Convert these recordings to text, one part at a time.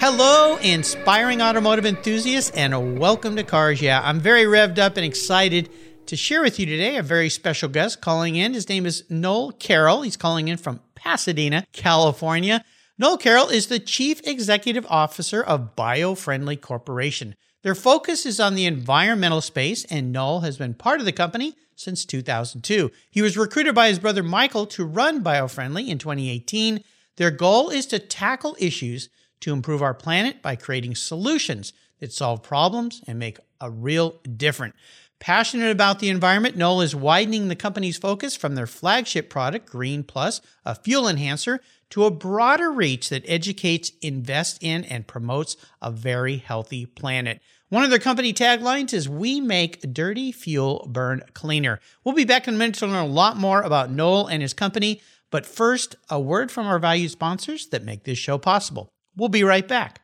Hello, inspiring automotive enthusiasts, and welcome to Cars Yeah. I'm very revved up and excited to share with you today a very special guest calling in. His name is Noel Carroll. He's calling in from Pasadena, California. Noel Carroll is the Chief Executive Officer of BioFriendly Corporation. Their focus is on the environmental space, and Noel has been part of the company since 2002. He was recruited by his brother Michael to run BioFriendly in 2018. Their goal is to tackle issues to improve our planet by creating solutions that solve problems and make a real difference. Passionate about the environment, Noel is widening the company's focus from their flagship product, Green Plus, a fuel enhancer, to a broader reach that educates, invests in, and promotes a very healthy planet. One of their company taglines is We make dirty fuel burn cleaner. We'll be back in a minute to learn a lot more about Noel and his company, but first, a word from our valued sponsors that make this show possible. We'll be right back.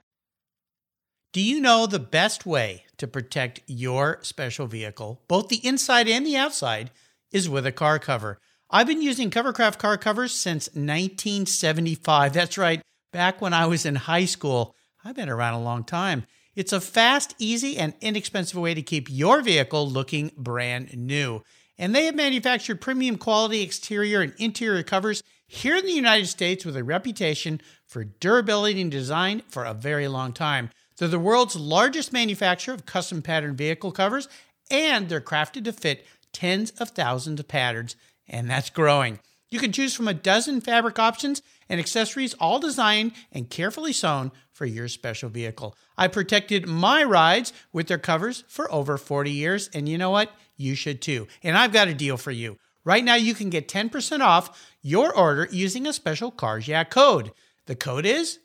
Do you know the best way to protect your special vehicle, both the inside and the outside, is with a car cover? I've been using Covercraft car covers since 1975. That's right, back when I was in high school. I've been around a long time. It's a fast, easy, and inexpensive way to keep your vehicle looking brand new. And they have manufactured premium quality exterior and interior covers here in the United States with a reputation for durability and design for a very long time. They're the world's largest manufacturer of custom pattern vehicle covers, and they're crafted to fit tens of thousands of patterns, and that's growing. You can choose from a dozen fabric options and accessories, all designed and carefully sewn for your special vehicle. I protected my rides with their covers for over 40 years, and you know what? You should too. And I've got a deal for you. Right now, you can get 10% off your order using a special Cars code. The code is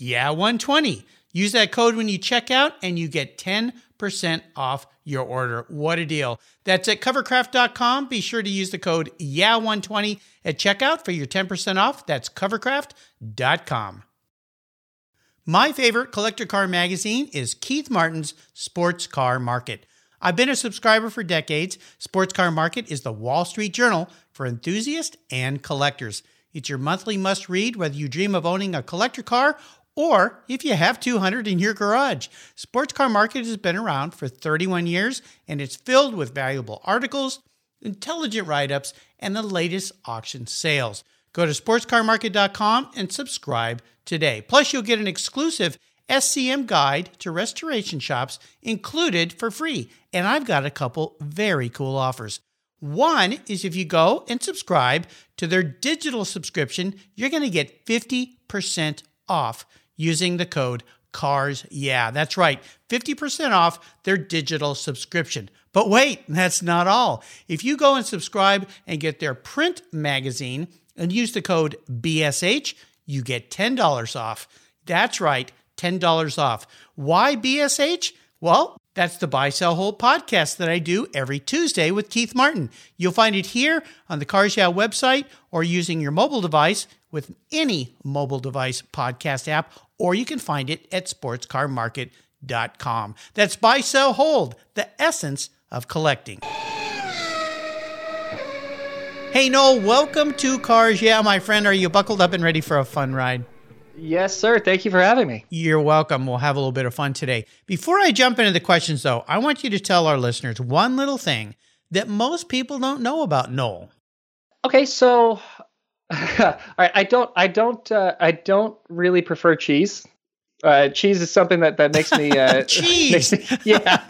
Yeah120. Use that code when you check out and you get 10% off your order. What a deal. That's at covercraft.com. Be sure to use the code Yeah120 at checkout for your 10% off. That's covercraft.com. My favorite collector car magazine is Keith Martin's Sports Car Market. I've been a subscriber for decades. Sports Car Market is the Wall Street Journal for enthusiasts and collectors. It's your monthly must read whether you dream of owning a collector car or if you have 200 in your garage. Sports Car Market has been around for 31 years and it's filled with valuable articles, intelligent write ups, and the latest auction sales. Go to sportscarmarket.com and subscribe today. Plus, you'll get an exclusive SCM guide to restoration shops included for free. And I've got a couple very cool offers. One is if you go and subscribe to their digital subscription, you're going to get 50% off using the code CARS. Yeah, that's right. 50% off their digital subscription. But wait, that's not all. If you go and subscribe and get their print magazine and use the code BSH, you get $10 off. That's right, $10 off. Why BSH? Well, that's the Buy Sell Hold podcast that I do every Tuesday with Keith Martin. You'll find it here on the Cars Yeah website or using your mobile device with any mobile device podcast app, or you can find it at sportscarmarket.com. That's Buy Sell Hold, the essence of collecting. Hey, Noel, welcome to Cars Yeah, my friend. Are you buckled up and ready for a fun ride? Yes, sir. Thank you for having me. You're welcome. We'll have a little bit of fun today. Before I jump into the questions, though, I want you to tell our listeners one little thing that most people don't know about Noel. Okay, so all right, I don't, I don't, uh, I don't really prefer cheese. Uh, cheese is something that, that makes me uh, cheese. Makes me, yeah,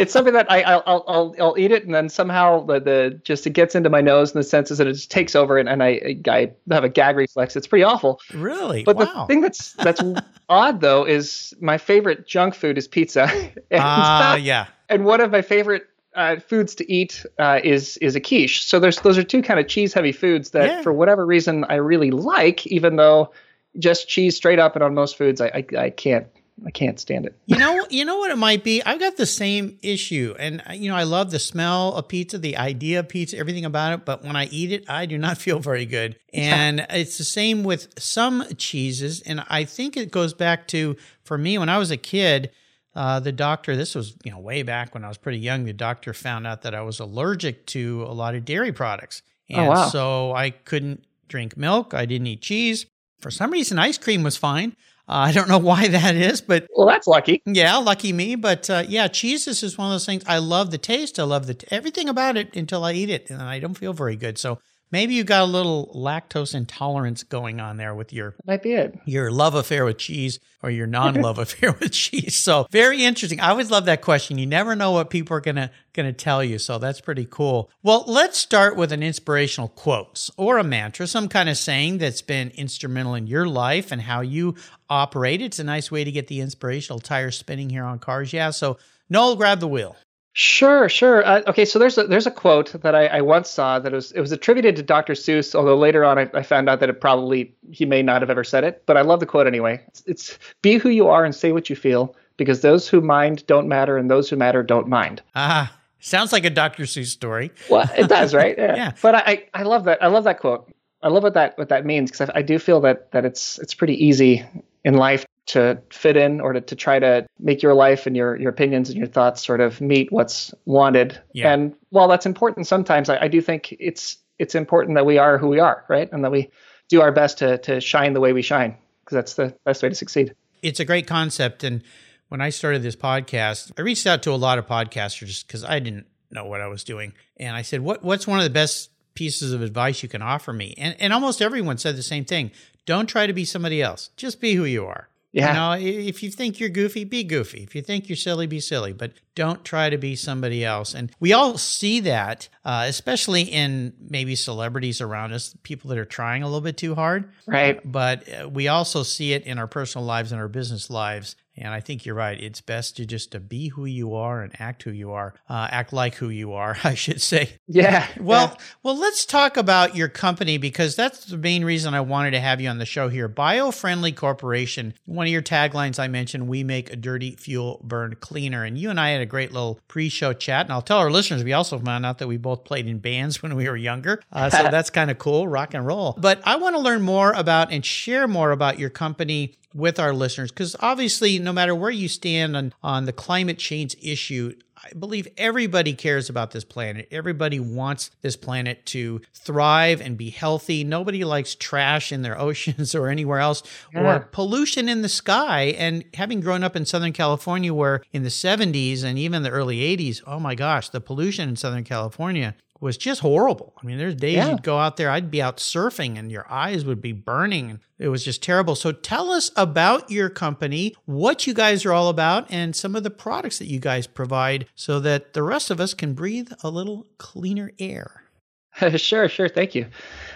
it's something that I I'll, I'll I'll eat it and then somehow the, the just it gets into my nose and the senses and it just takes over and, and I I have a gag reflex. It's pretty awful. Really? But wow. the thing that's that's odd though is my favorite junk food is pizza. Ah, uh, yeah. And one of my favorite uh, foods to eat uh, is is a quiche. So there's those are two kind of cheese heavy foods that Yeah. for whatever reason I really like, even though just cheese straight up and on most foods I I, I can't I can't stand it. You know, you know what it might be. I've got the same issue, and uh, you know, I love the smell of pizza, the idea of pizza, everything about it. But when I eat it, I do not feel very good, and it's the same with some cheeses. And I think it goes back to for me when I was a kid. Uh, the doctor, this was you know way back when I was pretty young. The doctor found out that I was allergic to a lot of dairy products, and oh, wow. so I couldn't drink milk. I didn't eat cheese. For some reason, ice cream was fine. Uh, I don't know why that is, but well, that's lucky. Yeah, lucky me. But uh, yeah, cheese is just one of those things. I love the taste. I love the t- everything about it until I eat it, and I don't feel very good. So maybe you got a little lactose intolerance going on there with your might be it. Your love affair with cheese or your non-love affair with cheese. So very interesting. I always love that question. You never know what people are gonna gonna tell you. So that's pretty cool. Well, let's start with an inspirational quote or a mantra, some kind of saying that's been instrumental in your life and how you operate. It's a nice way to get the inspirational tire spinning here on cars. Yeah. So Noel, grab the wheel. Sure, sure. Uh, okay, so there's a, there's a quote that I, I, once saw that was it was attributed to Dr. Seuss, although later on I, I, found out that it probably he may not have ever said it. But I love the quote anyway. It's, it's "Be who you are and say what you feel, because those who mind don't matter, and those who matter don't mind." Ah, sounds like a Dr. Seuss story. Well, it does, right? Yeah. yeah. But I, I love that. I love that quote. I love what that what that means because I, I do feel that that it's it's pretty easy in life to fit in or to, to try to make your life and your, your opinions and your thoughts sort of meet what's wanted. Yeah. And while that's important sometimes, I, I do think it's it's important that we are who we are, right? And that we do our best to to shine the way we shine because that's the best way to succeed. It's a great concept. And when I started this podcast, I reached out to a lot of podcasters because I didn't know what I was doing. And I said, what what's one of the best pieces of advice you can offer me? And and almost everyone said the same thing. Don't try to be somebody else. Just be who you are. Yeah. You know, if you think you're goofy, be goofy. If you think you're silly, be silly. But don't try to be somebody else. And we all see that, uh, especially in maybe celebrities around us, people that are trying a little bit too hard. Right. But uh, we also see it in our personal lives and our business lives. And I think you're right. It's best to just to be who you are and act who you are, uh, act like who you are, I should say. Yeah. Well, yeah. well, let's talk about your company because that's the main reason I wanted to have you on the show here. Bio-friendly Corporation. One of your taglines I mentioned: "We make a dirty fuel burn cleaner." And you and I had a great little pre-show chat. And I'll tell our listeners we also found out that we both played in bands when we were younger, uh, so that's kind of cool, rock and roll. But I want to learn more about and share more about your company with our listeners because obviously no matter where you stand on, on the climate change issue I believe everybody cares about this planet. Everybody wants this planet to thrive and be healthy. Nobody likes trash in their oceans or anywhere else yeah. or pollution in the sky. And having grown up in Southern California, where in the 70s and even the early 80s, oh my gosh, the pollution in Southern California was just horrible. I mean, there's days yeah. you'd go out there, I'd be out surfing and your eyes would be burning. It was just terrible. So tell us about your company, what you guys are all about, and some of the products that you guys provide so that the rest of us can breathe a little cleaner air. sure, sure. Thank you.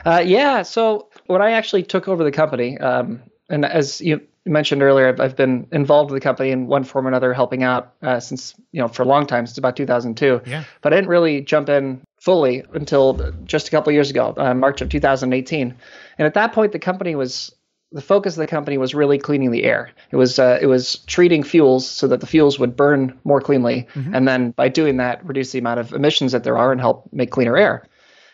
Uh, yeah. So when I actually took over the company, um, and as you mentioned earlier, I've, I've, been involved with the company in one form or another, helping out uh, since you know for a long time, since about 2002. Yeah. But I didn't really jump in fully until just a couple years ago, uh, March of 2018. And at that point, the company was the focus of the company was really cleaning the air. It was uh, it was treating fuels so that the fuels would burn more cleanly, mm-hmm. and then by doing that, reduce the amount of emissions that there are and help make cleaner air.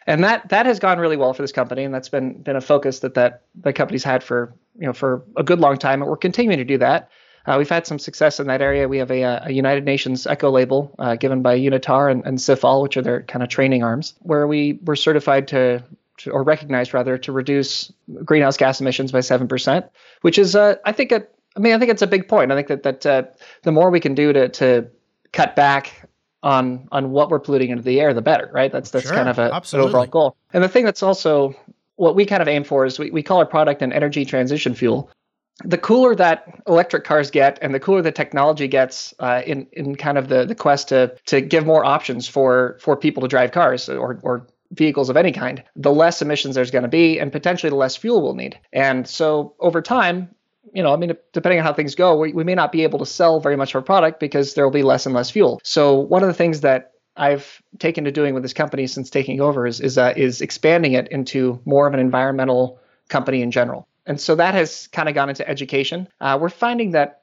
And that that has gone really well for this company, and that's been been a focus that that the company's had for you know for a good long time, and we're continuing to do that. Uh, we've had some success in that area. We have a, a United Nations Eco label uh, given by UNITAR and, and CIFAL, which are their kind of training arms, where we were certified to, to, or recognized rather, to reduce greenhouse gas emissions by seven percent, which is, uh, I think, a, I mean, I think it's a big point. I think that that uh, the more we can do to to cut back on on what we're polluting into the air, the better, right? That's that's sure, kind of a, an overall goal. And the thing that's also what we kind of aim for is we, we call our product an energy transition fuel the cooler that electric cars get and the cooler the technology gets uh, in in kind of the the quest to to give more options for for people to drive cars or or vehicles of any kind, the less emissions there's going to be and potentially the less fuel we'll need. And so over time, you know, I mean, depending on how things go, we, we may not be able to sell very much of our product because there will be less and less fuel. So one of the things that I've taken to doing with this company since taking over is is uh, is expanding it into more of an environmental company in general. And so that has kind of gone into education. Uh, we're finding that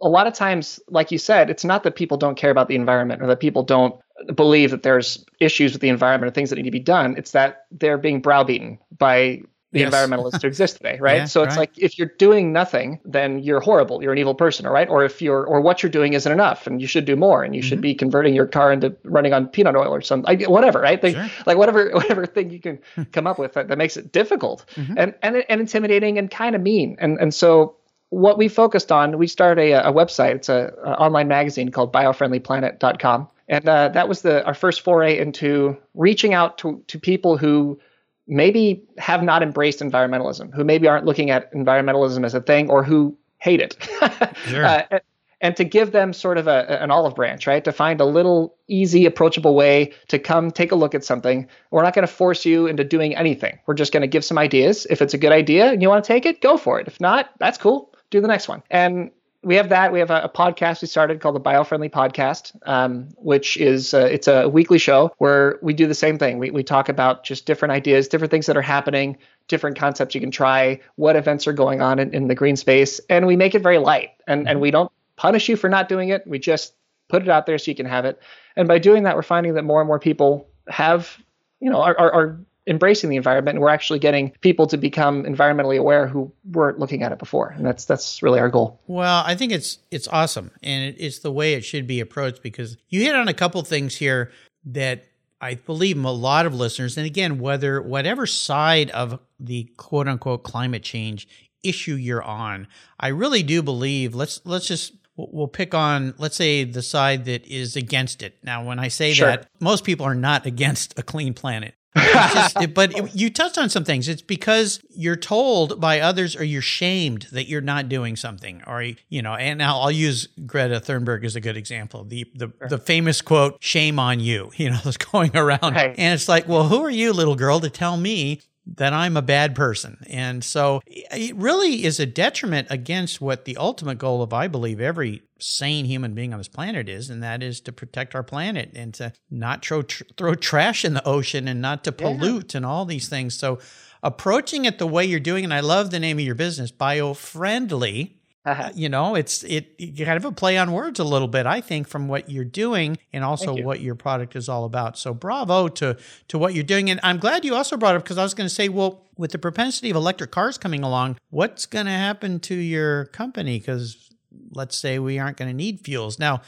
a lot of times, like you said, it's not that people don't care about the environment or that people don't believe that there's issues with the environment or things that need to be done. It's that they're being browbeaten by the yes. environmentalists who exist today, right? Yeah, so it's right. like if you're doing nothing, then you're horrible. You're an evil person, right? Or if you're or what you're doing isn't enough, and you should do more, and you mm-hmm. should be converting your car into running on peanut oil or something, whatever, right? They, sure. Like whatever whatever thing you can come up with that, that makes it difficult mm-hmm. and, and and intimidating and kind of mean. And and so what we focused on, we started a, a website. It's a, a online magazine called biofriendlyplanet.com. And uh, that was the our first foray into reaching out to, to people who maybe have not embraced environmentalism, who maybe aren't looking at environmentalism as a thing or who hate it. Sure. uh, and to give them sort of a, an olive branch, right? To find a little easy, approachable way to come take a look at something. We're not going to force you into doing anything. We're just going to give some ideas. If it's a good idea and you want to take it, go for it. If not, that's cool. Do the next one. And we have that. We have a, a, podcast we started called the Biofriendly Podcast, um, which is uh, it's a weekly show where we do the same thing. We we talk about just different ideas, different things that are happening, different concepts you can try, what events are going on in, in the green space, and we make it very light. And and we don't punish you for not doing it. We just put it out there so you can have it. And by doing that, we're finding that more and more people have, you know, are, are, are embracing the environment and we're actually getting people to become environmentally aware who weren't looking at it before. And that's that's really our goal. Well i think it's it's awesome. And it, it's the way it should be approached because you hit on a couple things here that i believe a lot of listeners and again whether whatever side of the quote unquote climate change issue you're on i really do believe let's let's just we'll pick on let's say the side that is against it. Now when i say sure. that most people are not against a clean planet just, but it, you touched on some things. It's because you're told by others or you're shamed that you're not doing something or, you know, and now I'll use Greta Thunberg as a good example. The, the, sure. the famous quote, shame on you, you know, that's going around. Right. And it's like, well, who are you, little girl, to tell me that I'm a bad person. And so it really is a detriment against what the ultimate goal of, I believe, every sane human being on this planet is, and that is to protect our planet and to not throw, tr- throw trash in the ocean and not to pollute yeah. and all these things. So approaching it the way you're doing, and I love the name of your business, bio-friendly uh-huh. You know, it's it kind of a play on words a little bit, I think, from what you're doing and also you. what your product is all about. So bravo to to what you're doing. And I'm glad you also brought up because I was going to say, well, with the propensity of electric cars coming along, what's going to happen to your company? Because let's say we aren't going to need fuels now.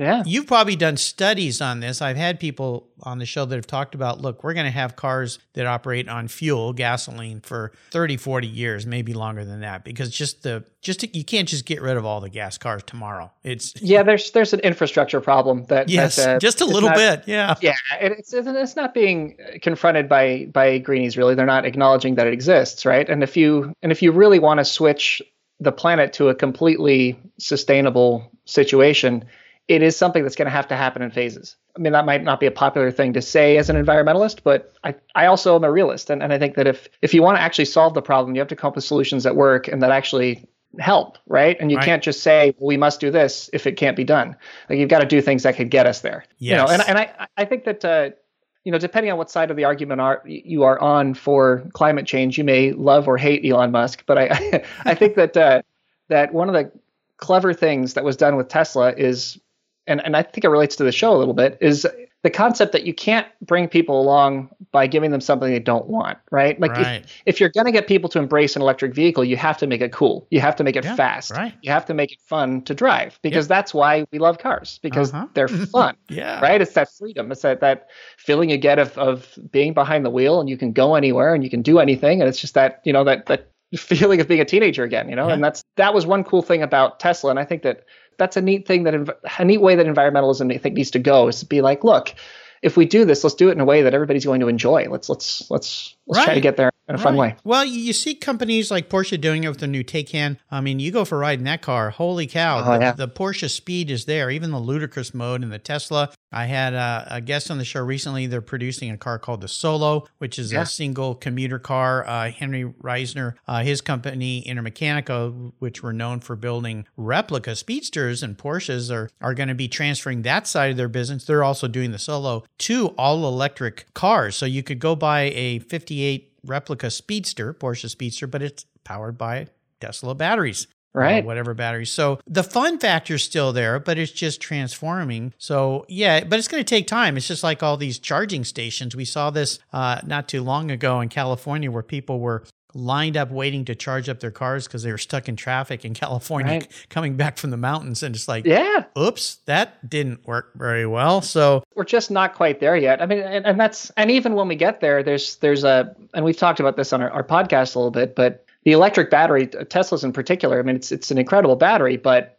Yeah. You've probably done studies on this. I've had people on the show that have talked about look, we're going to have cars that operate on fuel, gasoline for 30, 40 years, maybe longer than that because just the just to, you can't just get rid of all the gas cars tomorrow. It's Yeah, there's there's an infrastructure problem that Yes, that, uh, just a little not, bit. Yeah. Yeah, it's it's not being confronted by by greenies really. They're not acknowledging that it exists, right? And if you and if you really want to switch the planet to a completely sustainable situation, it is something that's going to have to happen in phases. I mean, that might not be a popular thing to say as an environmentalist, but I, I also am a realist. And, and I think that if, if you want to actually solve the problem, you have to come up with solutions that work and that actually help, right? And you right. can't just say, well, we must do this if it can't be done. Like you've got to do things that could get us there. Yes. You know, and, and I, I think that, uh, you know, depending on what side of the argument are you are on for climate change, you may love or hate Elon Musk, but I, I think that, uh, that one of the clever things that was done with Tesla is and, and I think it relates to the show a little bit, is the concept that you can't bring people along by giving them something they don't want, right? Like right. If, if, you're going to get people to embrace an electric vehicle, you have to make it cool. You have to make it yeah, fast. Right. You have to make it fun to drive because yep. that's why we love cars because uh-huh. they're fun. yeah. Right. It's that freedom. It's that, that feeling you get of, of being behind the wheel and you can go anywhere and you can do anything. And it's just that, you know, that, that feeling of being a teenager again, you know, yeah. and that's, that was one cool thing about Tesla. And I think that that's a neat thing that a neat way that environmentalism I think needs to go is to be like, look, if we do this, let's do it in a way that everybody's going to enjoy. Let's let's let's let's right. try to get there in a right. fun way. Well, you see companies like Porsche doing it with the new Taycan. I mean, you go for a ride in that car. Holy cow! Oh, the, yeah. the Porsche speed is there. Even the ludicrous mode in the Tesla. I had a, a, guest on the show recently. They're producing a car called the Solo, which is yeah. a single commuter car. Uh, Henry Reisner, uh, his company Intermeccanica, which were known for building replica speedsters and Porsches, are are going to be transferring that side of their business. They're also doing the Solo to all electric cars. So you could go buy a 58 replica Speedster, Porsche Speedster, but it's powered by Tesla batteries. right? Uh, whatever batteries. So the fun factor is still there, but it's just transforming. So yeah, but it's going to take time. It's just like all these charging stations. We saw this uh, not too long ago in California where people were lined up waiting to charge up their cars because they were stuck in traffic in California Right. coming back from the mountains. And it's like, yeah, oops, that didn't work very well. So we're just not quite there yet. I mean, and, and that's and even when we get there, there's there's a and we've talked about this on our, our podcast a little bit, but the electric battery, uh, Teslas in particular, I mean, it's it's an incredible battery, but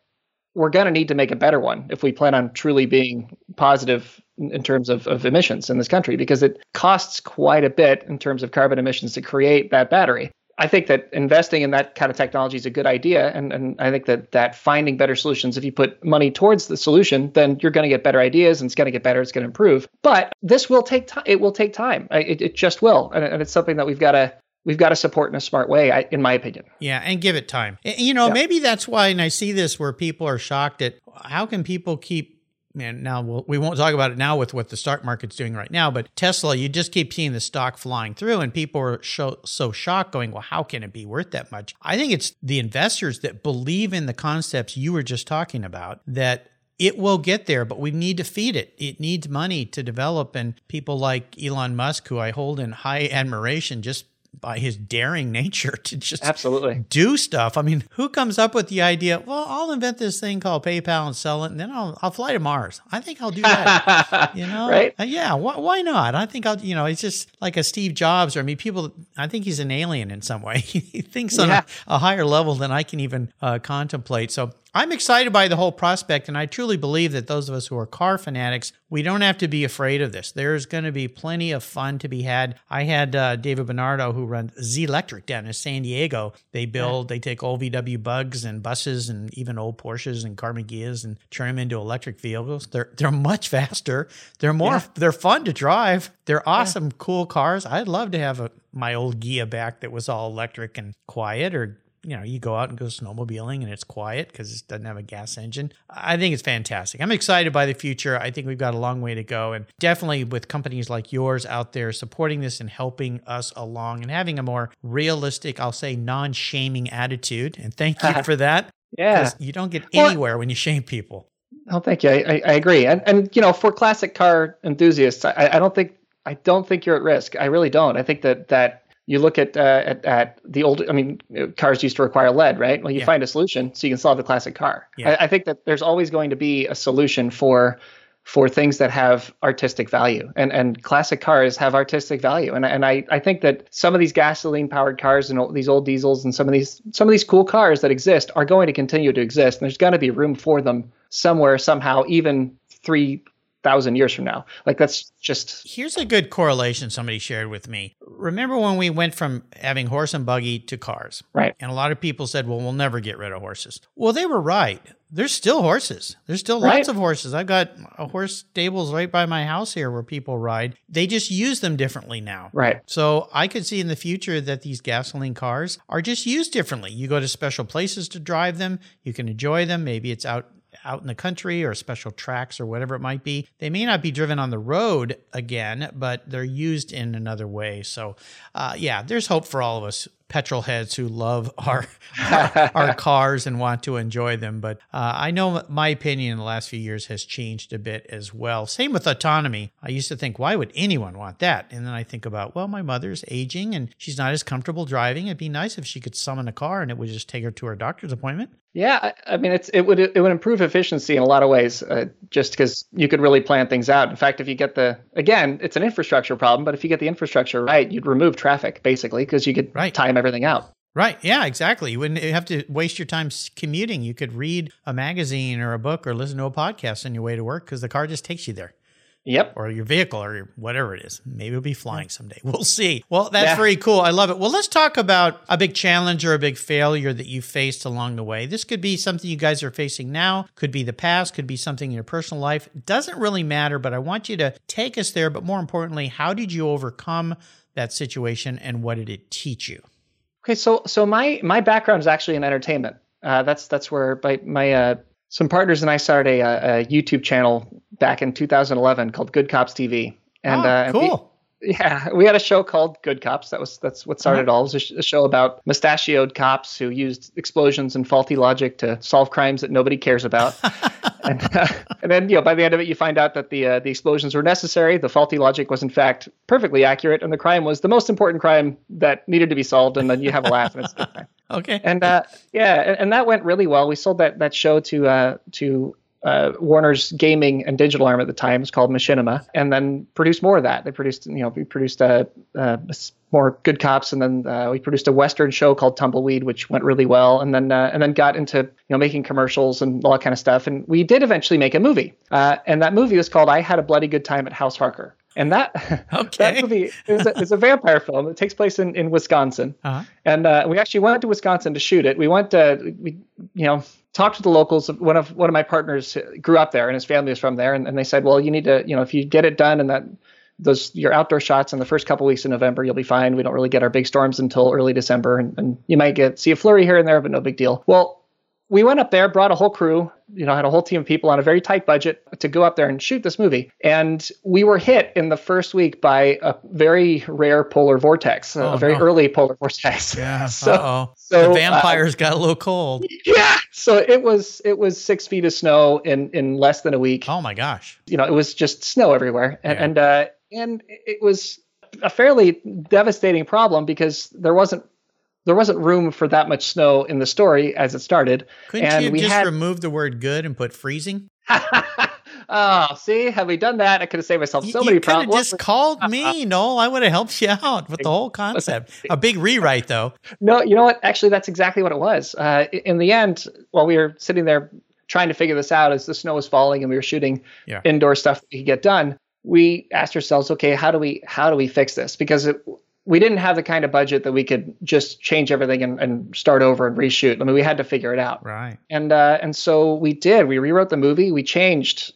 we're going to need to make a better one if we plan on truly being positive in terms of, of emissions in this country because it costs quite a bit in terms of carbon emissions to create that battery. I think that investing in that kind of technology is a good idea, and, and I think that that finding better solutions, if you put money towards the solution, then you're going to get better ideas, and it's going to get better, it's going to improve. But this will take time. It will take time. It, it just will, and, and it's something that we've got to we've got to support in a smart way, I, in my opinion. Yeah, and give it time. You know, Yeah. maybe that's why, and I see this where people are shocked at how can people keep. Man, now we'll, we won't talk about it now with what the stock market's doing right now, but Tesla, you just keep seeing the stock flying through, and people are so, so shocked, going, "Well, how can it be worth that much?" I think it's the investors that believe in the concepts you were just talking about that it will get there, but we need to feed it. It needs money to develop, and people like Elon Musk, who I hold in high admiration, just by his daring nature to just Absolutely. do stuff. I mean, who comes up with the idea? Well, I'll invent this thing called PayPal and sell it, and then I'll I'll fly to Mars. I think I'll do that. you know, Right? Uh, yeah. Wh- why not? I think I'll. You know, it's just like a Steve Jobs, or I mean, people. I think he's an alien in some way. he thinks on Yeah. a, a higher level than I can even uh, contemplate. So. I'm excited by the whole prospect, and I truly believe that those of us who are car fanatics, we don't have to be afraid of this. There's going to be plenty of fun to be had. I had uh, David Benardo, who runs Zelectric down in San Diego. They build, they take old VW bugs and buses and even old Porsches and Karmann Ghias and turn them into electric vehicles. They're they're much faster. They're more. They're fun to drive. They're awesome, cool cars. I'd love to have a my old Ghia back that was all electric and quiet, or you know, you go out and go snowmobiling and it's quiet because it doesn't have a gas engine. I think it's fantastic. I'm excited by the future. I think we've got a long way to go. And definitely with companies like yours out there supporting this and helping us along and having a more realistic, I'll say non shaming attitude. And thank you for that. yeah. You don't get Well- anywhere when you shame people. Oh, thank you. I, I, I agree. And and you know, for classic car enthusiasts, I, I don't think I don't think you're at risk. I really don't. I think that that you look at uh, at, at the old. I mean, cars used to require lead, right? Well, you Yeah. find a solution so you can solve the classic car. Yeah. I, I think that there's always going to be a solution for for things that have artistic value and and classic cars have artistic value and and I, I think that some of these gasoline powered cars and these old diesels and some of these some of these cool cars that exist are going to continue to exist and there's going to be room for them somewhere somehow even 3000 years from now like that's just Here's a good correlation somebody shared with me. Remember when we went from having horse and buggy to cars? right And a lot of people said, well, we'll never get rid of horses. Well, they were right. There's still horses. There's still Right. lots of horses. I've got a horse stables right by my house here where people ride. They just use them differently now. right So I could see in the future that these gasoline cars are just used differently. You go to special places to drive them. You can enjoy them. Maybe it's out out in the country or special tracks or whatever it might be. They may not be driven on the road again, but they're used in another way. So, uh, yeah, there's hope for all of us petrol heads who love our our, our cars and want to enjoy them. But uh, I know my opinion in the last few years has changed a bit as well. Same with autonomy. I used to think, why would anyone want that? And then I think about, well, my mother's aging and she's not as comfortable driving. It'd be nice if she could summon a car and it would just take her to her doctor's appointment. Yeah, I, I mean, it's it would it would improve efficiency in a lot of ways, uh, just because you could really plan things out. In fact, if you get the again, it's an infrastructure problem, but if you get the infrastructure right, you'd remove traffic basically because you could Right. time everything out. Right. Yeah, exactly. You wouldn't have to waste your time commuting. You could read a magazine or a book or listen to a podcast on your way to work because the car just takes you there. Yep. or your vehicle or your, whatever it is. Maybe it'll be flying someday. We'll see. Well, that's Yeah. very cool. I love it. Well, let's talk about a big challenge or a big failure that you faced along the way. This could be something you guys are facing now, could be the past, could be something in your personal life. It doesn't really matter, but I want you to take us there. But more importantly, how did you overcome that situation and what did it teach you? Okay, so so my my background is actually in entertainment. Uh, that's that's where my my uh, some partners and I started a, a YouTube channel back in 2011 called Good Cops TV. And Oh, uh, and cool. Yeah, we had a show called Good Cops. That was that's what started uh-huh. all. It was a, sh- a, show about mustachioed cops who used explosions and faulty logic to solve crimes that nobody cares about. and, uh, and, then you know by the end of it, you find out that the uh, the explosions were necessary. The faulty logic was in fact perfectly accurate, and the crime was the most important crime that needed to be solved. And then you have a laugh, and it's good. okay. And uh, yeah, and, and, that went really well. We sold that that show to uh, to uh, Warner's gaming and digital arm at the time. It's called Machinima, and then produced more of that. They produced, you know, we produced a, a more Good Cops, and then uh, we produced a Western show called Tumbleweed, which went really well, and then uh, and then got into you know making commercials and all that kind of stuff. And we did eventually make a movie, uh, and that movie was called I Had a Bloody Good Time at House Harker. And that okay. that movie is a, is a vampire film. It takes place in, in Wisconsin, uh-huh. and uh, we actually went to Wisconsin to shoot it. We went to we you know talked to the locals. One of one of my partners grew up there, and his family is from there, and, and they said, well, you need to, you know, if you get it done and that those your outdoor shots in the first couple weeks in November, you'll be fine. We don't really get our big storms until early December, and, and you might get see a flurry here and there, but no big deal. Well, we went up there, brought a whole crew, you know, had a whole team of people on a very tight budget to go up there and shoot this movie. And we were hit in the first week by a very rare polar vortex, oh, a very no. early polar vortex. Yeah. so, Uh-oh. so the vampires uh, got a little cold. Yeah. So it was it was six feet of snow in in less than a week. Oh my gosh. You know, it was just snow everywhere, and yeah. and uh, and it was a fairly devastating problem because there wasn't there wasn't room for that much snow in the story as it started. Couldn't and you we just had... remove the word good and put freezing? oh, see, have we done that? I could have saved myself so you, many problems. You could have just called me, Noel. I would have helped you out with the whole concept. A big rewrite, though. No, you know what? Actually, that's exactly what it was. Uh, in the end, while we were sitting there trying to figure this out as the snow was falling and we were shooting yeah. indoor stuff that we could get done, we asked ourselves, okay, how do we how do we fix this? Because it, we didn't have the kind of budget that we could just change everything and, and start over and reshoot. I mean, we had to figure it out. Right. And uh, and so we did. We rewrote the movie. We changed.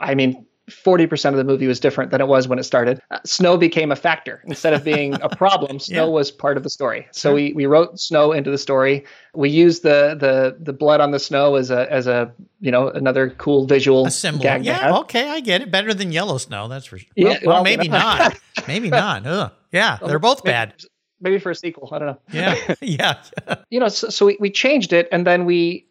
I mean, 40% of the movie was different than it was when it started. Uh, snow became a factor instead of being a problem. Snow yeah. was part of the story. So we, we wrote snow into the story. We used the the the blood on the snow as a as a you know another cool visual a symbol. yeah, okay, I get it. Better than yellow snow, that's for sure. Yeah, well, well maybe not. maybe not. Ugh. Yeah, they're both maybe, bad. Maybe for a sequel, I don't know. Yeah, yeah. you know, so, so we, we changed it, and then we,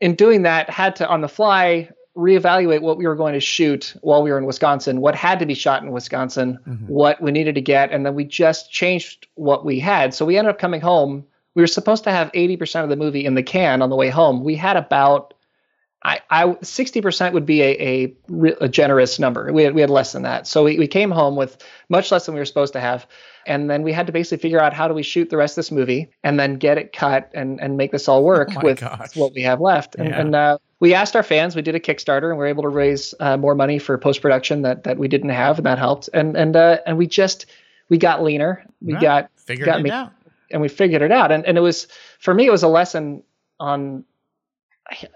in doing that, had to on the fly reevaluate what we were going to shoot while we were in Wisconsin, what had to be shot in Wisconsin, mm-hmm. what we needed to get, and then we just changed what we had. So we ended up coming home. We were supposed to have 80% of the movie in the can on the way home. We had about I, I 60% would be a, a, a, generous number. We had, we had less than that. So we, we came home with much less than we were supposed to have. And then we had to basically figure out how do we shoot the rest of this movie and then get it cut and, and make this all work oh with gosh. what we have left. And, yeah. and uh, we asked our fans, we did a Kickstarter and we were able to raise uh, more money for post production that, that we didn't have. And that helped. And, and, uh, and we just, we got leaner. We right. got, figured got it me, out. And we figured it out. And, and it was, for me, it was a lesson on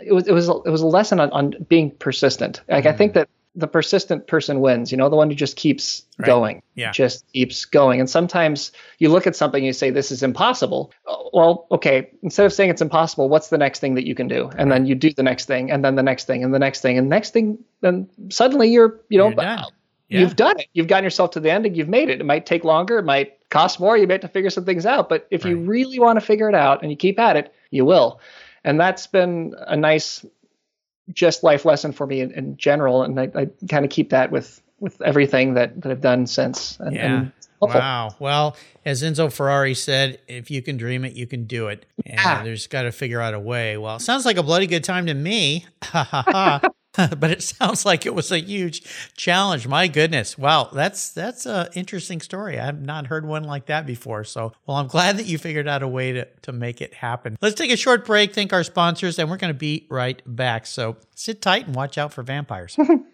it was it was it was a lesson on, on being persistent. Like mm. I think mm. that the persistent person wins. You know, the one who just keeps right. going, yeah, just keeps going. And sometimes you look at something and you say this is impossible. Well, okay, instead of saying it's impossible, what's the next thing that you can do? And then you do the next thing, and then the next thing, and the next thing, and the next thing. Then suddenly you're you know. You're yeah. You've done it. You've gotten yourself to the end and you've made it. It might take longer. It might cost more. You might have to figure some things out. But if right. you really want to figure it out and you keep at it, you will and that's been a nice just life lesson for me in, in general and i, I kind of keep that with with everything that, that i've done since and, yeah. And wow. Well as enzo ferrari said if you can dream it you can do it. And ah. there's got to figure out a way. Well sounds like a bloody good time to me. Ha ha ha but it sounds like it was a huge challenge. My goodness. Wow. That's, that's an interesting story. I've not heard one like that before. So, well, I'm glad that you figured out a way to, to make it happen. Let's take a short break, thank our sponsors, and we're going to be right back. So sit tight and watch out for vampires.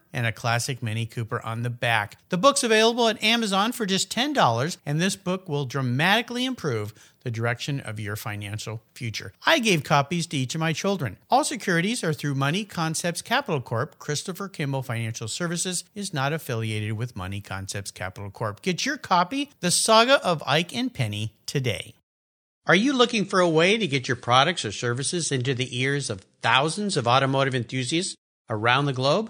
and a classic Mini Cooper on the back. The book's available at Amazon for just $10, and this book will dramatically improve the direction of your financial future. I gave copies to each of my children. All securities are through Money Concepts Capital Corp. Christopher Kimball Financial Services is not affiliated with Money Concepts Capital Corp. Get your copy, The Saga of Ike and Penny, today. Are you looking for a way to get your products or services into the ears of thousands of automotive enthusiasts around the globe?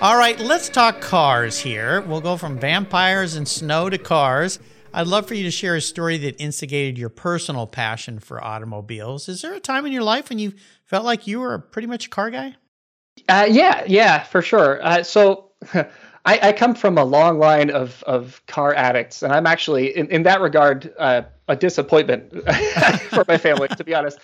All right, let's talk cars here. We'll go from vampires and snow to cars. I'd love for you to share a story that instigated your personal passion for automobiles. Is there a time in your life when you felt like you were pretty much a car guy? Uh, yeah, yeah, for sure. Uh, so I, I, come from a long line of, of car addicts, and I'm actually, in, in that regard, uh, a disappointment for my family, to be honest.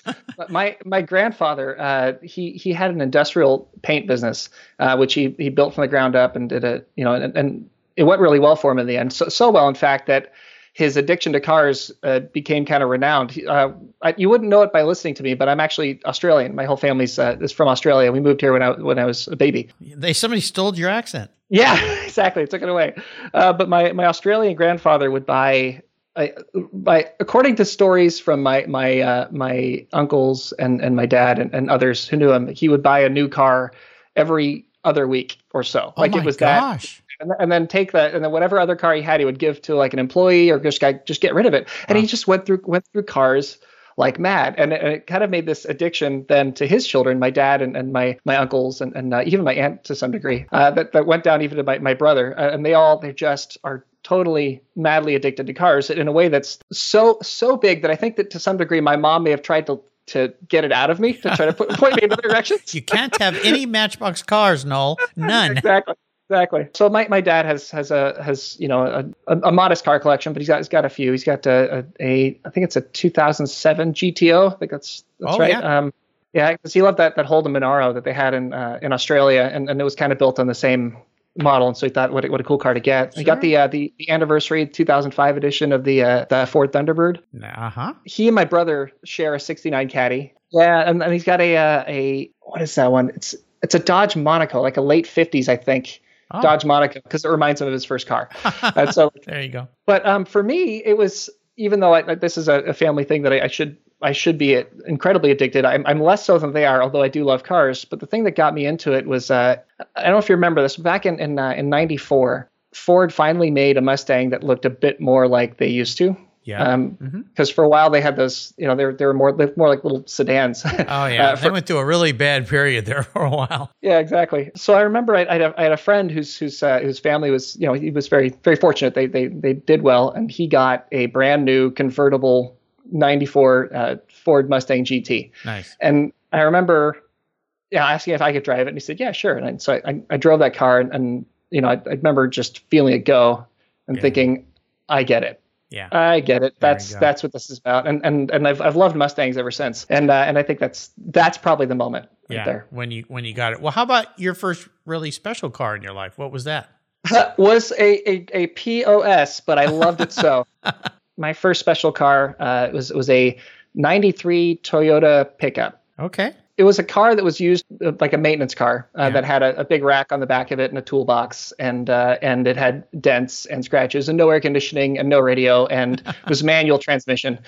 My my grandfather, uh, he he had an industrial paint business, uh, which he he built from the ground up and did a you know, and, and it went really well for him in the end. So so well, in fact, that his addiction to cars uh, became kind of renowned. Uh, I, you wouldn't know it by listening to me, but I'm actually Australian. My whole family's uh, is from Australia. We moved here when I when I was a baby. They somebody stole your accent. Yeah, exactly. Took it away. Uh, but my my Australian grandfather would buy. I, by according to stories from my my uh, my uncles and, and my dad and, and others who knew him, he would buy a new car every other week or so. Oh like it was gosh. that and, and then take that and then whatever other car he had he would give to like an employee or just guy just get rid of it and wow. he just went through went through cars like mad and it, and it, kind of made this addiction then to his children my dad and, and my my uncles and, and uh, even my aunt to some degree uh, that, that went down even to my, my brother uh, and they all they just are totally madly addicted to cars in a way that's so so big that i think that to some degree my mom may have tried to to get it out of me to try to put, point me in other directions. you can't have any Matchbox cars, Noel. None. exactly. Exactly. So my, my dad has has a has you know a, a, a modest car collection, but he's got he's got a few. He's got a, a, a I think it's a 2007 GTO. I think that's that's oh, right. Yeah. Um, yeah, because he loved that that Holden Monaro that they had in uh, in Australia, and, and it was kind of built on the same model, and so he thought, what a, what a cool car to get. Sure. He got the, uh, the the anniversary 2005 edition of the uh, the Ford Thunderbird. Uh huh. He and my brother share a 69 Caddy. Yeah, and, and he's got a uh, a what is that one? It's it's a Dodge Monaco, like a late 50s, I think oh. Dodge Monaco because it reminds him of his first car. and so there you go. But um, for me, it was even though I, this is a, a, family thing that I, I, should I should be incredibly addicted. I'm, I'm, less so than they are, although I do love cars. But the thing that got me into it was uh, I don't know if you remember this back in in uh, in '94. Ford finally made a Mustang that looked a bit more like they used to. Yeah. Um, because mm-hmm. for a while they had those, you know, they're they're more they're more like little sedans. oh yeah, uh, for, they went through a really bad period there for a while. Yeah, exactly. So I remember I, I, had, a, I had a friend whose whose uh, whose family was, you know, he was very very fortunate. They they they did well, and he got a brand new convertible '94 uh, Ford Mustang GT. Nice. And I remember, yeah, asking if I could drive it, and he said, yeah, sure. And I, so I, I drove that car, and, and you know, I, I remember just feeling it go and yeah. thinking, I get it yeah, I get it. That's that's what this is about, and and and I've I've loved Mustangs ever since, and uh, and I think that's that's probably the moment right yeah, there when you when you got it. Well, how about your first really special car in your life? What was that? was a, a a POS, but I loved it so. My first special car uh, was was a '93 Toyota pickup. Okay it was a car that was used uh, like a maintenance car uh, yeah. that had a, a, big rack on the back of it and a toolbox and uh, and it had dents and scratches and no air conditioning and no radio and it was manual transmission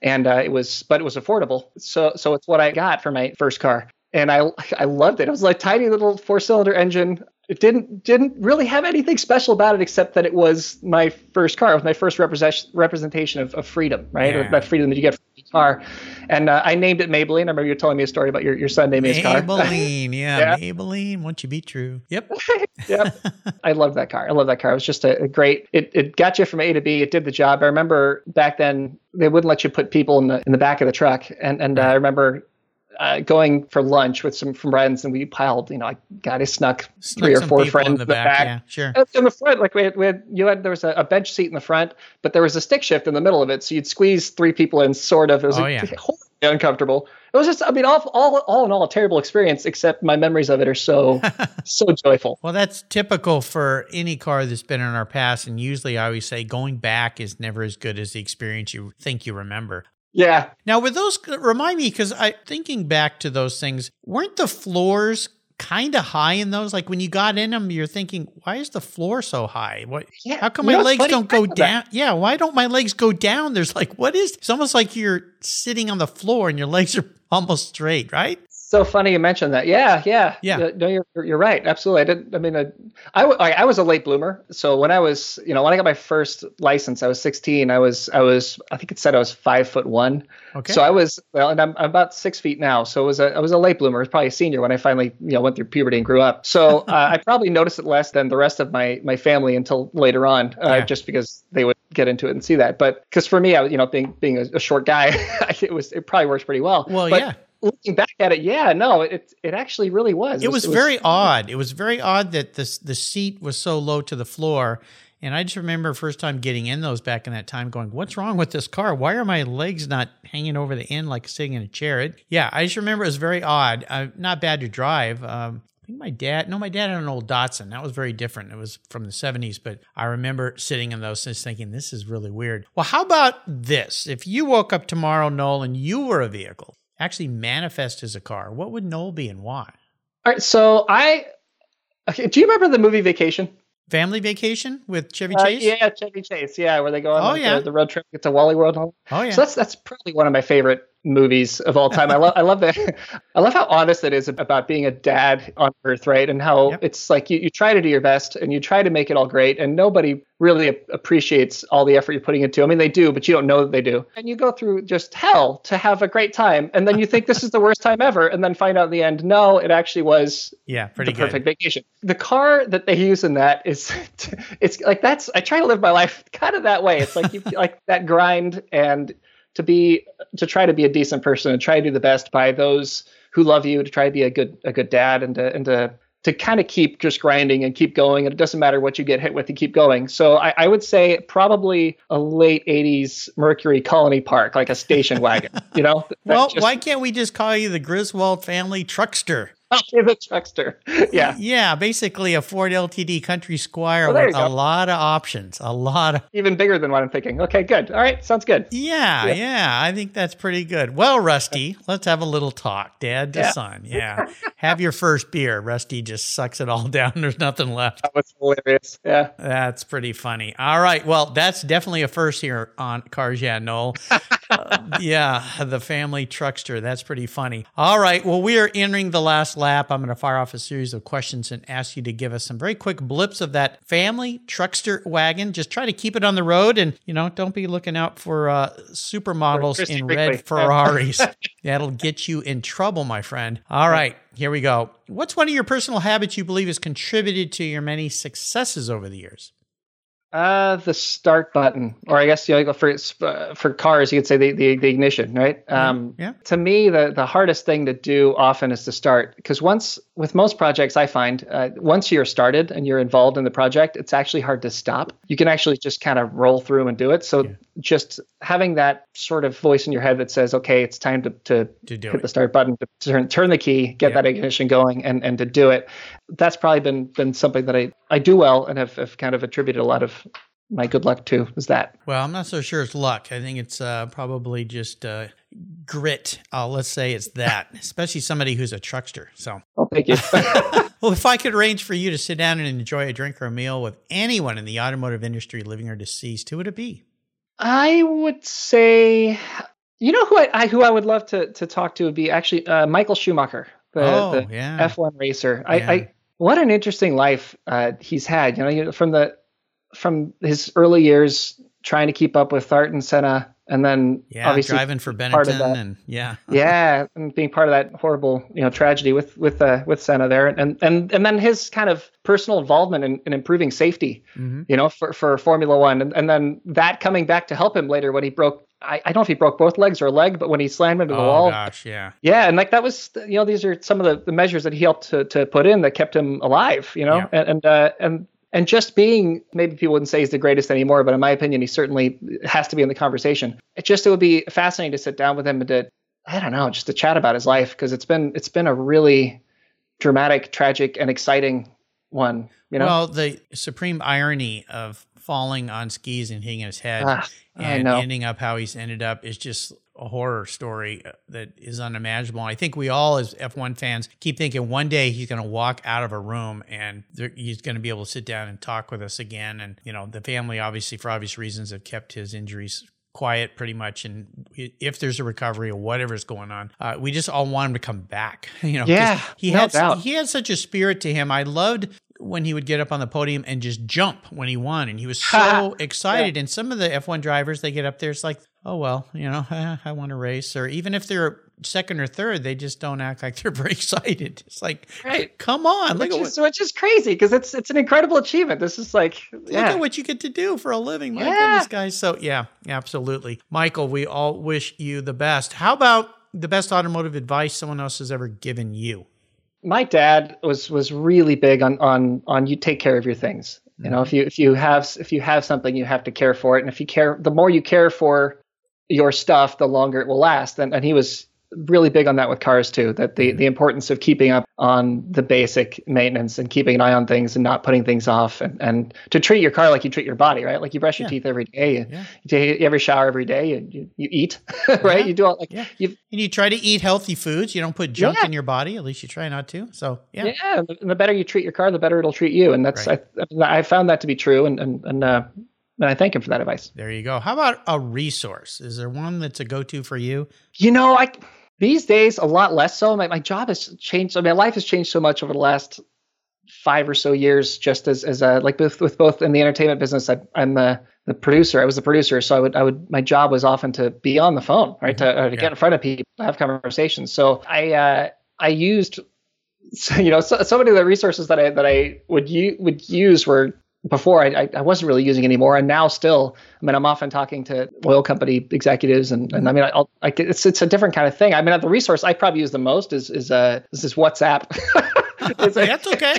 and uh, it was but it was affordable so so it's what I got for my first car and I I loved it. It was like tiny little four cylinder engine. it didn't didn't really have anything special about it except that it was my first car. It was my first represent, representation of, of freedom, right? Yeah. That freedom that you get car. And uh, I named it Maybelline. I remember you telling me a story about your, your son naming his car. Maybelline, yeah, Yeah. Maybelline. Won't you be true? Yep. yep. I love that car. I love that car. It was just a, a great. It, it got you from A to B. It did the job. I remember back then they wouldn't let you put people in the in the back of the truck, and and uh, I remember. Uh, going for lunch with some friends, and we piled. You know, I got I snuck Snuck three or four friends in the back. Yeah, sure. In the front, like we had, we had, you had there was a, a bench seat in the front, but there was a stick shift in the middle of it, so you'd squeeze three people in, sort of. It was Oh, like, yeah. horribly uncomfortable. It was just, I mean, all, all, all in all, a terrible experience. Except my memories of it are so, so joyful. Well, that's typical for any car that's been in our past. And usually I always say going back is never as good as the experience you think you remember. Yeah, Now, with those, remind me, because I thinking back to those things, weren't the floors kind of high in those? Like when you got in them, you're thinking, why is the floor so high? What? Yeah, How come my legs don't go down? Yeah, why don't my legs go down? There's like, what is? It's almost like you're sitting on the floor and your legs are almost straight, right? So funny you mentioned that. Yeah, yeah, Yeah. No, you're you're right. Absolutely. I didn't. I mean, I, I, I I was a late bloomer. So when I was, you know, when I got my first license, I was 16. I was, I was, I think it said I was five foot one. Okay. So I was well, and I'm, I'm about six feet now. So it was a, I was a late bloomer. I was probably a senior when I finally, you know, went through puberty and grew up. So uh, I probably noticed it less than the rest of my my family until later on, uh, Yeah. just because they would get into it and see that. But because for me, I, you know, being being a, a short guy, it was it probably works pretty well. Well, But yeah. Looking back at it, yeah, no, it it actually really was. it was very odd. It was very odd that the the seat was so low to the floor. And I just remember first time getting in those back in that time, going, "What's wrong with this car? Why are my legs not hanging over the end like sitting in a chair?" It, yeah, I just remember it was very odd. Uh, not bad to drive. Um, I think my dad, no, my dad had an old Datsun. That was very different. It was from the 70s, but I remember sitting in those and thinking, this is really weird. Well, how about this? If you woke up tomorrow, Noel, and you were a vehicle, actually manifest as a car, what would Noel be and why? All right, so I. Okay, do you remember the movie Vacation? Family Vacation with Chevy Uh, Chase? yeah, Chevy Chase. Yeah, where they go on Oh, like, yeah. the, the road trip, get to Wally World. Oh, yeah. So that's that's probably one of my favorite movies of all time. I love I love that I love how honest it is about being a dad on Earth, right? And how Yep. it's like you, you try to do your best and you try to make it all great, and nobody really ap- appreciates all the effort you're putting into. I mean, they do, but you don't know that they do. And you go through just hell to have a great time, and then you think this is the worst time ever, and then find out in the end, no, it actually was yeah, pretty the good. perfect vacation. The car that they use in that is, it's like that's. I try to live my life kind of that way. It's like you like that grind and to be to try to be a decent person and try to do the best by those who love you. To try to be a good a good dad and to and to to kind of keep just grinding and keep going. And it doesn't matter what you get hit with, you keep going. So I, I would say probably a late '80s Mercury Colony Park, like a station wagon. You know. Well, just- why can't we just call you the Griswold family truckster? the truckster. Yeah. Yeah, basically a Ford LTD Country Squire Well, with a lot of options. A lot of Even bigger than what I'm thinking. Okay, good. All right, sounds good. Yeah, Yeah. yeah, I think that's pretty good. Well, Rusty, let's have a little talk, dad to Yeah. son. Yeah. have your first beer. Rusty just sucks it all down. There's nothing left. That was hilarious. Yeah. That's pretty funny. All right. Well, that's definitely a first here on Cars Yeah Noel. Uh, yeah, the family truckster. That's pretty funny. All right. Well, we are entering the last lap. I'm going to fire off a series of questions and ask you to give us some very quick blips of that family truckster wagon. Just try to keep it on the road and, you know, don't be looking out for uh, supermodels in red Ferraris. That'll get you in trouble, my friend. All right. Here we go. What's one of your personal habits you believe has contributed to your many successes over the years? Uh, the start button, or I guess you know, for uh, for cars, you could say the, the, the ignition, right? Um, yeah. To me, the the hardest thing to do often is to start because once with most projects, I find uh, once you're started and you're involved in the project, it's actually hard to stop. You can actually just kind of roll through and do it. So just having that sort of voice in your head that says, "Okay, it's time to to, To do hit it. the start button, to turn turn the key, get Yeah. that ignition going, and and to do it." That's probably been been something that I I do well and have, have kind of attributed a lot of my good luck to is that. Well, I'm not so sure it's luck. I think it's uh, probably just uh, grit. Uh, let's say it's that, especially somebody who's a truckster. So, Oh, thank you. well, if I could arrange for you to sit down and enjoy a drink or a meal with anyone in the automotive industry, living or deceased, who would it be? I would say, you know who I, I who I would love to to talk to would be actually uh, Michael Schumacher, the, Oh, the yeah. F1 racer. I, I what an interesting life uh, he's had. You know, from the from his early years trying to keep up with Ayrton Senna, and then yeah, obviously driving for Benetton that- and yeah, yeah, and being part of that horrible, you know, tragedy with with uh, with Senna there, and and and then his kind of personal involvement in, in improving safety, Mhm. you know, for for Formula One, and, and then that coming back to help him later when he broke. I, I don't know if he broke both legs or a leg, but when he slammed into the wall. oh wall, gosh, yeah, yeah, and like that was, you know, these are some of the, the measures that he helped to, to put in that kept him alive, you know, Yeah. and and uh, and and just being maybe people wouldn't say he's the greatest anymore, but in my opinion, he certainly has to be in the conversation. It just it would be fascinating to sit down with him and to I don't know, just to chat about his life because it's been it's been a really dramatic, tragic, and exciting one. You know, Well, the supreme irony of falling on skis and hitting his head Ah, and ending up how he's ended up is just a horror story uh, that is unimaginable. I think we all, as F1 fans, keep thinking one day he's going to walk out of a room and there, he's going to be able to sit down and talk with us again. And, you know, the family, obviously, for obvious reasons, have kept his injuries quiet pretty much and if there's a recovery or whatever's going on uh, we just all want him to come back you know Yeah, he no had doubt. he had such a spirit to him i loved when he would get up on the podium and just jump when he won and he was so excited. And some of the f1 drivers they get up there it's like oh well you know i, I want to race. Or even if they're second or third they just don't act like they're very excited. It's like Right. come on look which at, is what, which is crazy because it's it's an incredible achievement. This is like look at what you get to do for a living my Yeah. goodness guys. So yeah absolutely. Michael we all wish you the best. How about the best automotive advice someone else has ever given you my dad was was really big on on on you take care of your things. You know, if you if you have if you have something, you have to care for it, and if you care, the more you care for your stuff, the longer it will last. And and he was really big on that with cars too. That the the importance of keeping up on the basic maintenance and keeping an eye on things and not putting things off, and and to treat your car like you treat your body, right? Like you brush your Yeah. teeth every day, you, Yeah. you take every shower every day, you you, you eat, right? Yeah. You do all like Yeah. you and you try to eat healthy foods you don't put junk in your body at least you try not to so yeah, Yeah, and the- better you treat your car, the better it'll treat you, and that's Right. I, I found that to be true, and and and, uh, and I thank him for that advice. There you go. How about a resource? Is there one that's a go to for you? You know, I these days a lot less so. My my job has changed. I mean, my life has changed so much over the last five or so years. Just as as a like with with both in the entertainment business, I, I'm the the producer. I was the producer, so I would I would my job was often to be on the phone, right, to, uh, to Yeah. get in front of people, have conversations. So I uh, I used so, you know so, so many of the resources that I that I would u- would use were before I, I wasn't really using anymore, and now still. I mean, I'm often talking to oil company executives, and, and I mean, I'll, I, it's it's a different kind of thing. I mean, the resource I probably use the most is is uh is this WhatsApp. It's a- that's okay.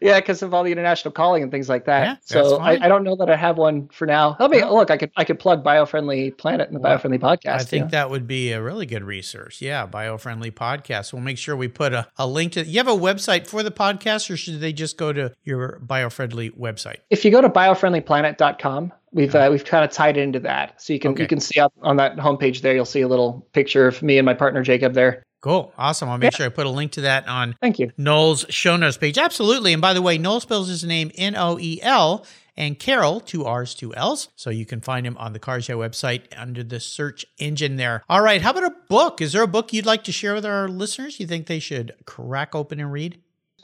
Yeah, because of all the international calling and things like that. Yeah, so I. I don't know that I have one for now. I mean, look, I could I could plug biofriendly planet and the Well, biofriendly podcast. I you think know? that would be a really good resource. Yeah, bio-friendly podcast. We'll make sure we put a, a link to. You have a website for the podcast, or should they just go to your bio-friendly website? if you go to biofriendlyplanet.com, we've uh, we've kind of tied into that, so you can Okay. you can see up on that homepage there. You'll see a little picture of me and my partner Jacob there. Cool, awesome. I'll make sure I put a link to that on Thank you. Noel's show notes page. Absolutely. And by the way, Noel spells his name N O E L and Carroll, two R's, two L's. So you can find him on the Cars Yeah website under the search engine there. All right. How about a book? Is there a book you'd like to share with our listeners you think they should crack open and read?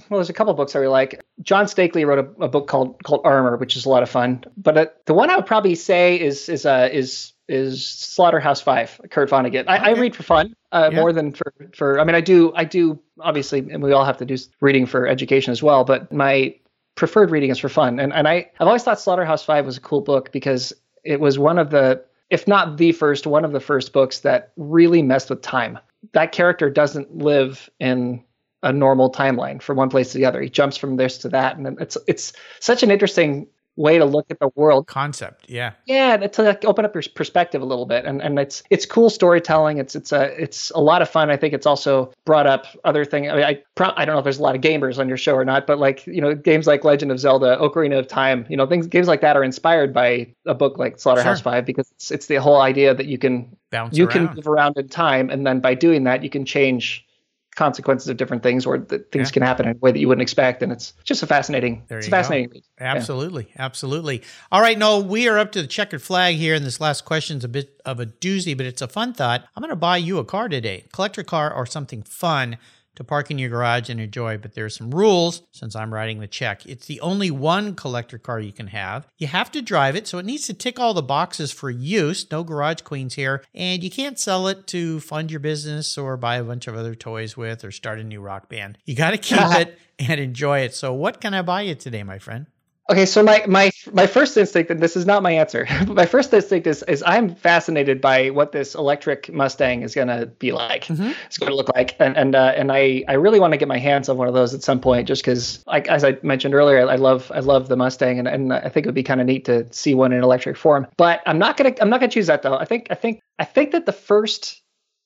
Well, there's a couple books I really like. John Steakley wrote a, a book called called Armor, which is a lot of fun. But uh, the one I would probably say is is uh, is is Slaughterhouse Five, Kurt Vonnegut. I, I read for fun uh, Yeah. more than for for. I mean, I do I do obviously, and we all have to do reading for education as well. But my preferred reading is for fun, and and I I've always thought Slaughterhouse Five was a cool book because it was one of the if not the first, one of the first books that really messed with time. That character doesn't live in a normal timeline from one place to the other. He jumps from this to that, and it's it's such an interesting way to look at the world. Concept. Yeah. Yeah, and to like uh, open up your perspective a little bit, and and it's it's cool storytelling. It's it's a it's a lot of fun. I think it's also brought up other thing. I mean, I pro- I don't know if there's a lot of gamers on your show or not, but like you know, games like Legend of Zelda, Ocarina of Time, you know, things games like that are inspired by a book like Slaughterhouse Sure. Five because it's it's the whole idea that you can Bounce you around. can move around in time, and then by doing that, you can change consequences of different things, or that things Yeah. can happen in a way that you wouldn't expect. And it's just a fascinating, it's a go. fascinating read. Yeah. Absolutely, absolutely. All right, Noel, we are up to the checkered flag here, and this last question's a bit of a doozy, but it's a fun thought. I'm going to buy you a car today, collector car or something fun to park in your garage and enjoy, but there are some rules since I'm writing the check. It's the only one collector car you can have. You have to drive it, so it needs to tick all the boxes for use. No garage queens here. And you can't sell it to fund your business or buy a bunch of other toys with or start a new rock band. You got to keep it and enjoy it. So, what can I buy you today, my friend? Okay, so my my my first instinct, and this is not my answer, but my first instinct is is I'm fascinated by what this electric Mustang is going to be like. Mm-hmm. It's going to look like, and and uh, and I I really want to get my hands on one of those at some point, just because, like as I mentioned earlier, I love I love the Mustang, and, and I think it would be kind of neat to see one in electric form. But I'm not gonna I'm not gonna choose that though. I think I think I think that the first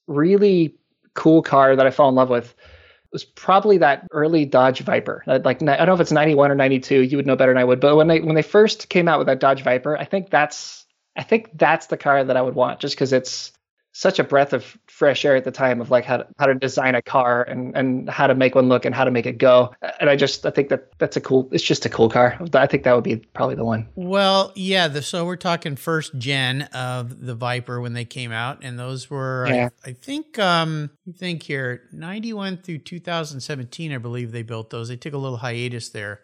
really cool car that I fell in love with was probably that early Dodge Viper. Uh, like I don't know if it's 91 or 92. You would know better than I would. But when they when they first came out with that Dodge Viper, I think that's I think that's the car that I would want just because it's such a breath of fresh air at the time of like how to, how to design a car and, and how to make one look and how to make it go. And I just I think that that's a cool. It's just a cool car. I think that would be probably the one. Well, yeah. The, so we're talking first gen of the Viper when they came out, and those were yeah. I, I, think um you think here ninety one through two thousand seventeen. I believe they built those. They took a little hiatus there.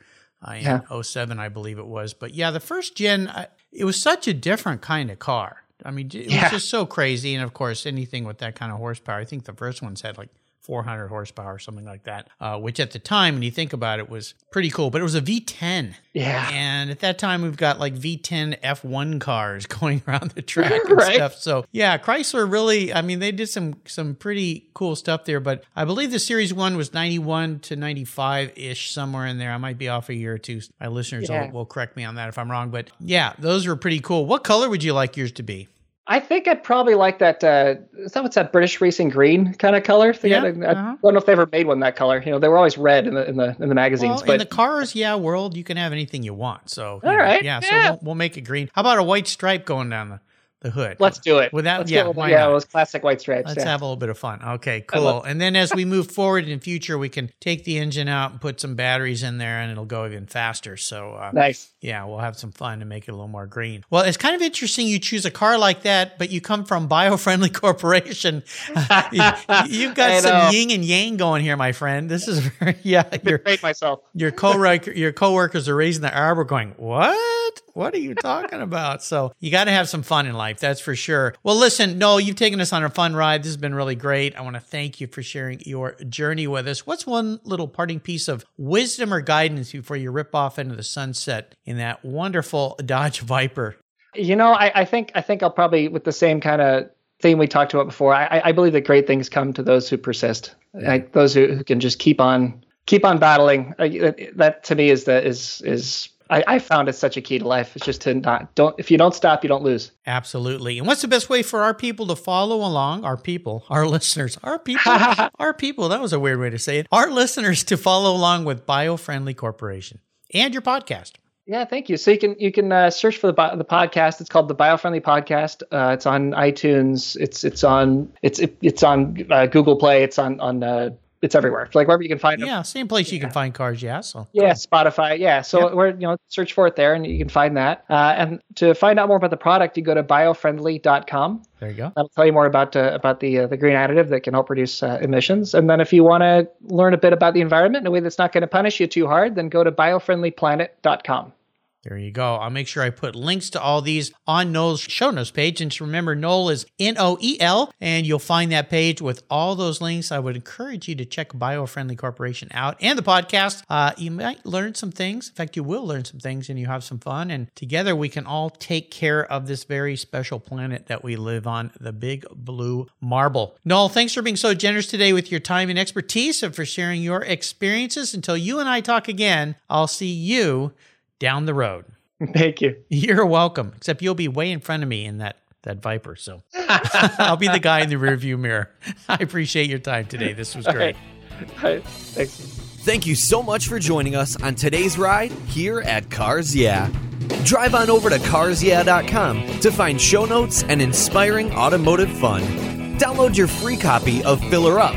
Uh, in yeah. 07, I believe it was. But yeah, the first gen, it was such a different kind of car. I mean, it yeah. was just so crazy. And of course, anything with that kind of horsepower, I think the first ones had like 400 horsepower or something like that, uh, which at the time, when you think about it, was pretty cool. But it was a V10. Yeah. And at that time, we've got like V10 F1 cars going around the track and right. stuff. So yeah, Chrysler really, I mean, they did some some pretty cool stuff there. But I believe the Series One was 91 to 95 ish, somewhere in there. I might be off a year or two. My listeners yeah. will, will correct me on that if I'm wrong. But yeah, those were pretty cool. What color would you like yours to be? I think I'd probably like that. Uh, is that what's that British racing green kind of color? Yeah, I, uh-huh. don't know if they ever made one that color. You know, they were always red in the in the in the magazines. Well, but in the cars, yeah, world, you can have anything you want. So all right, yeah. So we'll, we'll, make it green. How about a white stripe going down the the hood. Let's do it. Without, Let's yeah, yeah, not? those classic white stripes. Let's yeah. have a little bit of fun. Okay, cool. And then as we move forward in future, we can take the engine out and put some batteries in there, and it'll go even faster. So uh, nice. Yeah, we'll have some fun to make it a little more green. Well, it's kind of interesting you choose a car like that, but you come from Biofriendly Corporation. you, have got some yin and yang going here, my friend. This is very yeah. Your myself. Your co your coworkers are raising the eyebrow, going, "What? What are you talking about?" So you got to have some fun in life. That's for sure. Well, listen, Noel, you've taken us on a fun ride. This has been really great. I want to thank you for sharing your journey with us. What's one little parting piece of wisdom or guidance before you rip off into the sunset in that wonderful Dodge Viper? You know, I, I think I think I'll probably with the same kind of theme we talked about before. I, I believe that great things come to those who persist, yeah. those who, who, can just keep on keep on battling. Uh, that to me is the is is I, I, found it's such a key to life. It's just to not don't if you don't stop, you don't lose. Absolutely. And what's the best way for our people to follow along? Our people, our listeners, our people, our people. That was a weird way to say it. Our listeners to follow along with Biofriendly Corporation and your podcast. Yeah, thank you. So you can you can uh, search for the the podcast. It's called the Biofriendly Podcast. Uh, it's on iTunes. It's it's on it's it, it's on uh, Google Play. It's on on uh, it's everywhere. Like wherever you can find it. Yeah, same place you can find cars. Yeah. So yeah. Spotify. Yeah. So yep. we're you know search for it there, and you can find that. Uh, and to find out more about the product, you go to biofriendly.com. There you go. That'll tell you more about uh, about the uh, the green additive that can help reduce uh, emissions. And then if you want to learn a bit about the environment in a way that's not going to punish you too hard, then go to biofriendlyplanet.com. There you go. I'll make sure I put links to all these on Noel's show notes page. And remember, Noel is N O E L, and you'll find that page with all those links. I would encourage you to check Biofriendly Corporation out and the podcast. Uh, you might learn some things. In fact, you will learn some things and you have some fun. And together we can all take care of this very special planet that we live on, the big blue marble. Noel, thanks for being so generous today with your time and expertise and for sharing your experiences. Until you and I talk again, I'll see you down the road. Thank you. You're welcome. Except you'll be way in front of me in that that Viper, so I'll be the guy in the rearview mirror. I appreciate your time today. This was great. All right. Thanks. Thank you so much for joining us on today's ride here at Cars Yeah. Drive on over to carsyeah.com to find show notes and inspiring automotive fun. Download your free copy of Filler Up